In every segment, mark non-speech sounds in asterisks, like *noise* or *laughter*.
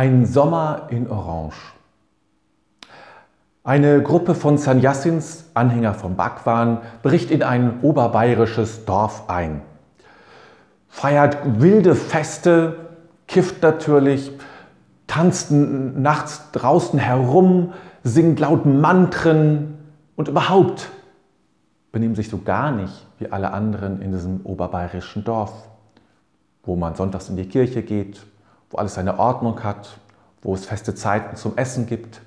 Ein Sommer in Orange. Eine Gruppe von Sanyassins, Anhänger von Bhagwan, bricht in ein oberbayerisches Dorf ein. Feiert wilde Feste, kifft natürlich, tanzt nachts draußen herum, singt laut Mantren und überhaupt benehmen sich so gar nicht wie alle anderen in diesem oberbayerischen Dorf, wo man sonntags in die Kirche geht, wo alles seine Ordnung hat, wo es feste Zeiten zum Essen gibt,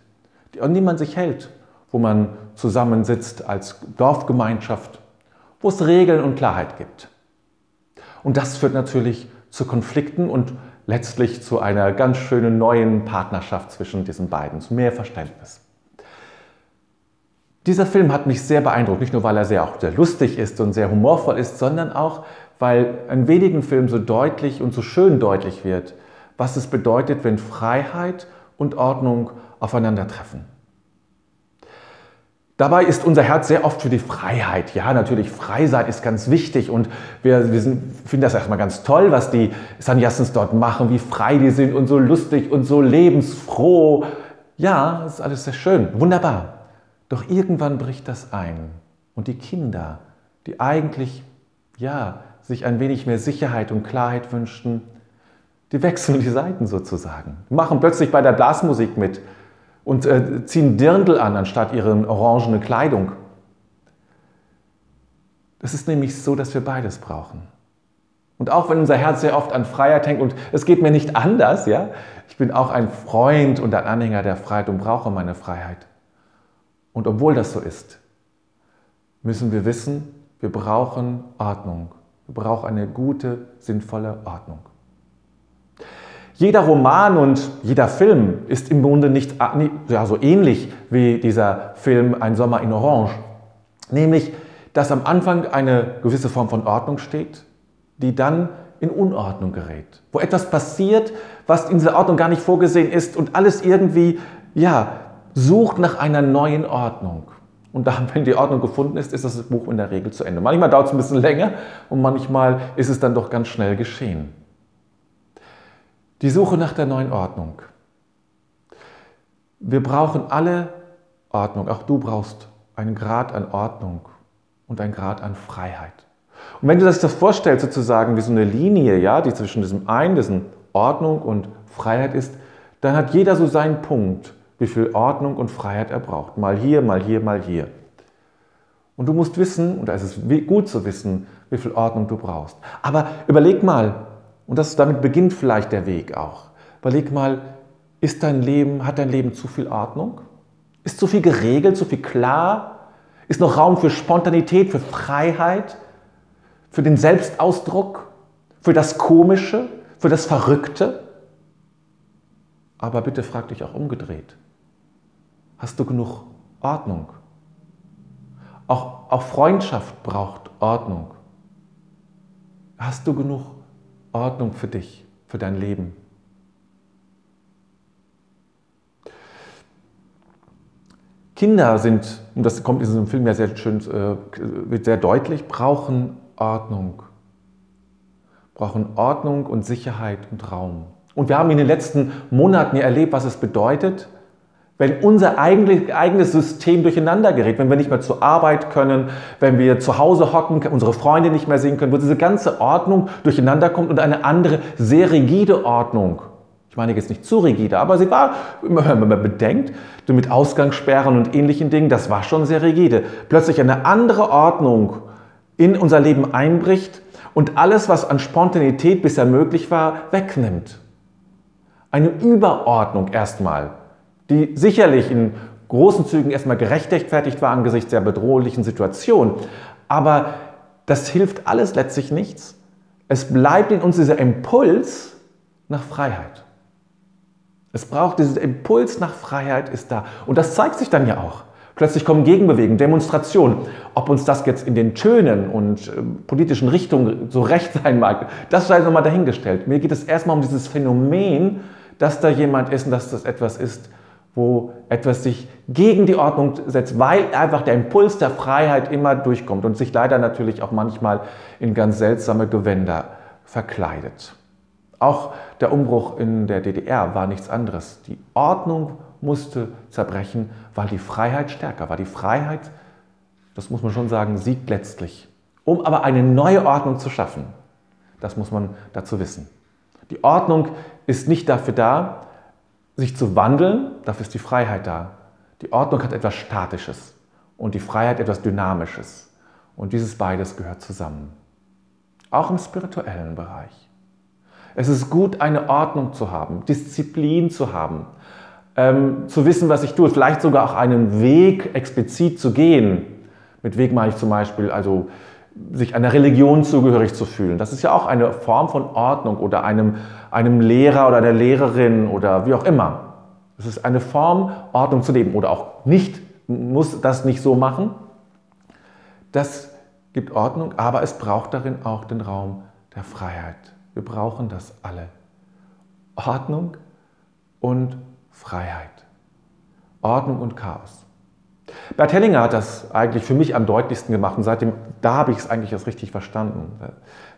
an die man sich hält, wo man zusammensitzt als Dorfgemeinschaft, wo es Regeln und Klarheit gibt. Und das führt natürlich zu Konflikten und letztlich zu einer ganz schönen neuen Partnerschaft zwischen diesen beiden, zu mehr Verständnis. Dieser Film hat mich sehr beeindruckt, nicht nur weil er sehr, auch sehr lustig ist und sehr humorvoll ist, sondern auch, weil in wenigen Filmen so deutlich und so schön deutlich wird, was es bedeutet, wenn Freiheit und Ordnung aufeinandertreffen. Dabei ist unser Herz sehr oft für die Freiheit. Ja, natürlich, frei sein ist ganz wichtig und wir, wir sind, finden das erstmal ganz toll, was die Sannyasins dort machen, wie frei die sind und so lustig und so lebensfroh. Ja, das ist alles sehr schön, wunderbar. Doch irgendwann bricht das ein und die Kinder, die eigentlich, ja, sich ein wenig mehr Sicherheit und Klarheit wünschten, die wechseln die Seiten sozusagen, machen plötzlich bei der Blasmusik mit und äh, ziehen Dirndl an anstatt ihre orangene Kleidung. Es ist nämlich so, dass wir beides brauchen. Und auch wenn unser Herz sehr oft an Freiheit hängt und es geht mir nicht anders, ja, ich bin auch ein Freund und ein Anhänger der Freiheit und brauche meine Freiheit. Und obwohl das so ist, müssen wir wissen, wir brauchen Ordnung. Wir brauchen eine gute, sinnvolle Ordnung. Jeder Roman und jeder Film ist im Grunde nicht ja, so ähnlich wie dieser Film Ein Sommer in Orange. Nämlich, dass am Anfang eine gewisse Form von Ordnung steht, die dann in Unordnung gerät. Wo etwas passiert, was in dieser Ordnung gar nicht vorgesehen ist und alles irgendwie, ja, sucht nach einer neuen Ordnung. Und dann, *laughs* wenn die Ordnung gefunden ist, ist das Buch in der Regel zu Ende. Manchmal dauert es ein bisschen länger und manchmal ist es dann doch ganz schnell geschehen. Die Suche nach der neuen Ordnung. Wir brauchen alle Ordnung. Auch du brauchst einen Grad an Ordnung und einen Grad an Freiheit. Und wenn du das vorstellst, sozusagen wie so eine Linie, ja, die zwischen diesem einen, diesen Ordnung und Freiheit ist, dann hat jeder so seinen Punkt, wie viel Ordnung und Freiheit er braucht. Mal hier, mal hier, mal hier. Und du musst wissen, und da ist es gut zu wissen, wie viel Ordnung du brauchst. Aber überleg mal, und das, damit beginnt vielleicht der Weg auch. Überleg mal, ist dein Leben, hat dein Leben zu viel Ordnung? Ist zu viel geregelt, zu viel klar? Ist noch Raum für Spontanität, für Freiheit, für den Selbstausdruck, für das Komische, für das Verrückte? Aber bitte frag dich auch umgedreht. Hast du genug Ordnung? Auch, auch Freundschaft braucht Ordnung. Hast du genug Ordnung? Für dich, für dein Leben. Kinder sind, und das kommt in diesem Film ja sehr schön, äh, wird sehr deutlich, brauchen Ordnung. Brauchen Ordnung und Sicherheit und Raum. Und wir haben in den letzten Monaten ja erlebt, was es bedeutet, wenn unser eigenes System durcheinander gerät, wenn wir nicht mehr zur Arbeit können, wenn wir zu Hause hocken, unsere Freunde nicht mehr sehen können, wo diese ganze Ordnung durcheinander kommt und eine andere, sehr rigide Ordnung. Ich meine jetzt nicht zu rigide, aber sie war, wenn man bedenkt, mit Ausgangssperren und ähnlichen Dingen, das war schon sehr rigide. Plötzlich eine andere Ordnung in unser Leben einbricht und alles, was an Spontanität bisher möglich war, wegnimmt. Eine Überordnung erstmal die sicherlich in großen Zügen erstmal gerechtfertigt war angesichts der bedrohlichen Situation. Aber das hilft alles letztlich nichts. Es bleibt in uns dieser Impuls nach Freiheit. Es braucht diesen Impuls nach Freiheit ist da. Und das zeigt sich dann ja auch. Plötzlich kommen Gegenbewegungen, Demonstrationen. Ob uns das jetzt in den Tönen und äh, politischen Richtungen so recht sein mag, das sei nochmal dahingestellt. Mir geht es erstmal um dieses Phänomen, dass da jemand ist und dass das etwas ist, wo etwas sich gegen die Ordnung setzt, weil einfach der Impuls der Freiheit immer durchkommt und sich leider natürlich auch manchmal in ganz seltsame Gewänder verkleidet. Auch der Umbruch in der DDR war nichts anderes. Die Ordnung musste zerbrechen, weil die Freiheit stärker war. Die Freiheit, das muss man schon sagen, siegt letztlich. Um aber eine neue Ordnung zu schaffen, das muss man dazu wissen. Die Ordnung ist nicht dafür da, sich zu wandeln, dafür ist die Freiheit da. Die Ordnung hat etwas Statisches und die Freiheit etwas Dynamisches. Und dieses beides gehört zusammen. Auch im spirituellen Bereich. Es ist gut, eine Ordnung zu haben, Disziplin zu haben, ähm, zu wissen, was ich tue, vielleicht sogar auch einen Weg explizit zu gehen. Mit Weg meine ich zum Beispiel, also sich einer Religion zugehörig zu fühlen. Das ist ja auch eine Form von Ordnung oder einem, einem Lehrer oder einer Lehrerin oder wie auch immer. Es ist eine Form, Ordnung zu leben oder auch nicht, muss das nicht so machen. Das gibt Ordnung, aber es braucht darin auch den Raum der Freiheit. Wir brauchen das alle. Ordnung und Freiheit. Ordnung und Chaos. Bert Hellinger hat das eigentlich für mich am deutlichsten gemacht und seitdem, da habe ich es eigentlich erst richtig verstanden.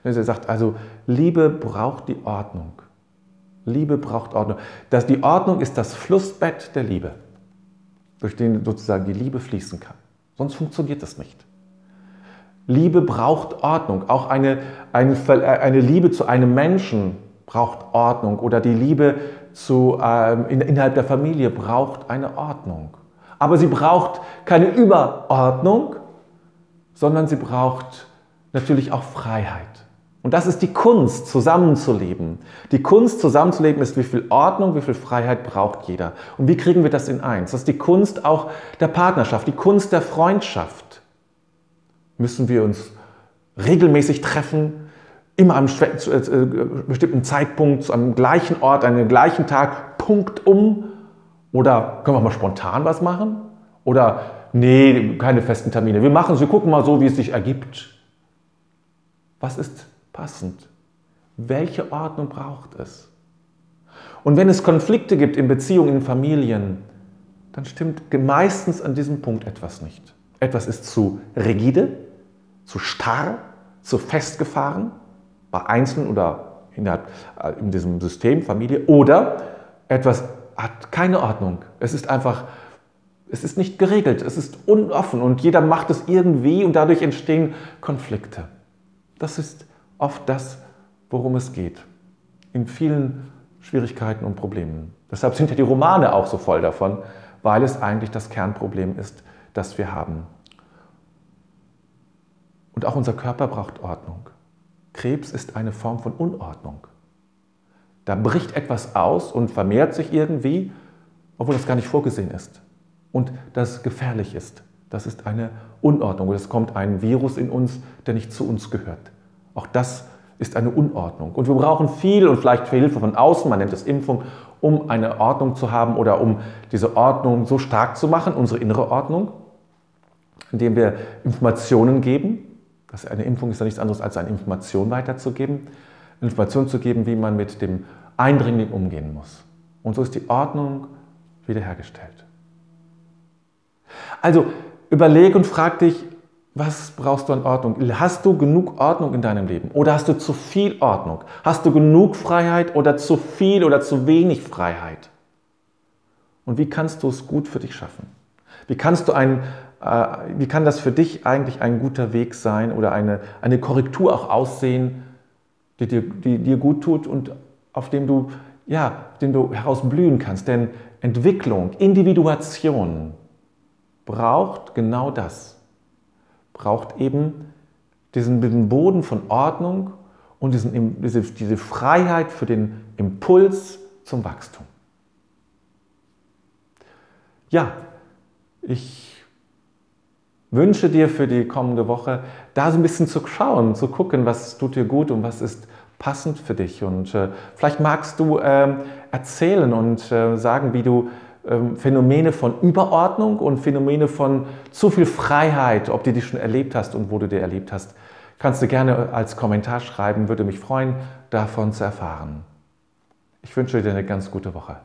Er sagt also, Liebe braucht die Ordnung. Liebe braucht Ordnung. Das, die Ordnung ist das Flussbett der Liebe, durch den sozusagen die Liebe fließen kann. Sonst funktioniert das nicht. Liebe braucht Ordnung. Auch eine, eine, eine Liebe zu einem Menschen braucht Ordnung oder die Liebe zu, ähm, in, innerhalb der Familie braucht eine Ordnung. Aber sie braucht keine Überordnung, sondern sie braucht natürlich auch Freiheit. Und das ist die Kunst, zusammenzuleben. Die Kunst, zusammenzuleben, ist, wie viel Ordnung, wie viel Freiheit braucht jeder. Und wie kriegen wir das in eins? Das ist die Kunst auch der Partnerschaft, die Kunst der Freundschaft. Müssen wir uns regelmäßig treffen, immer am äh, bestimmten Zeitpunkt, einem gleichen Ort, an einem gleichen Tag, Punkt um? Oder können wir mal spontan was machen? Oder nee, keine festen Termine. Wir machen es, wir gucken mal so, wie es sich ergibt. Was ist passend? Welche Ordnung braucht es? Und wenn es Konflikte gibt in Beziehungen, in Familien, dann stimmt meistens an diesem Punkt etwas nicht. Etwas ist zu rigide, zu starr, zu festgefahren, bei Einzelnen oder innerhalb, äh, in diesem System, Familie, oder etwas hat keine Ordnung. Es ist einfach, es ist nicht geregelt, es ist unoffen und jeder macht es irgendwie und dadurch entstehen Konflikte. Das ist oft das, worum es geht. In vielen Schwierigkeiten und Problemen. Deshalb sind ja die Romane auch so voll davon, weil es eigentlich das Kernproblem ist, das wir haben. Und auch unser Körper braucht Ordnung. Krebs ist eine Form von Unordnung. Da bricht etwas aus und vermehrt sich irgendwie, obwohl das gar nicht vorgesehen ist. Und das gefährlich ist. Das ist eine Unordnung. Es kommt ein Virus in uns, der nicht zu uns gehört. Auch das ist eine Unordnung. Und wir brauchen viel und vielleicht viel Hilfe von außen, man nennt es Impfung, um eine Ordnung zu haben oder um diese Ordnung so stark zu machen, unsere innere Ordnung, indem wir Informationen geben. Eine Impfung ist ja nichts anderes als eine Information weiterzugeben. Information zu geben, wie man mit dem Eindringling umgehen muss. Und so ist die Ordnung wiederhergestellt. Also überleg und frag dich, was brauchst du an Ordnung? Hast du genug Ordnung in deinem Leben? Oder hast du zu viel Ordnung? Hast du genug Freiheit oder zu viel oder zu wenig Freiheit? Und wie kannst du es gut für dich schaffen? Wie kannst du ein, äh, wie kann das für dich eigentlich ein guter Weg sein oder eine, eine Korrektur auch aussehen, die dir, die dir gut tut und auf dem du, ja, den du herausblühen kannst. Denn Entwicklung, Individuation braucht genau das. Braucht eben diesen, Boden von Ordnung und diesen, diese, diese Freiheit für den Impuls zum Wachstum. Ja, ich wünsche dir für die kommende Woche, da so ein bisschen zu schauen, zu gucken, was tut dir gut und was ist passend für dich. Und äh, vielleicht magst du äh, erzählen und äh, sagen, wie du ähm, Phänomene von Überordnung und Phänomene von zu viel Freiheit, ob du die schon erlebt hast und wo du die erlebt hast, kannst du gerne als Kommentar schreiben, würde mich freuen, davon zu erfahren. Ich wünsche dir eine ganz gute Woche.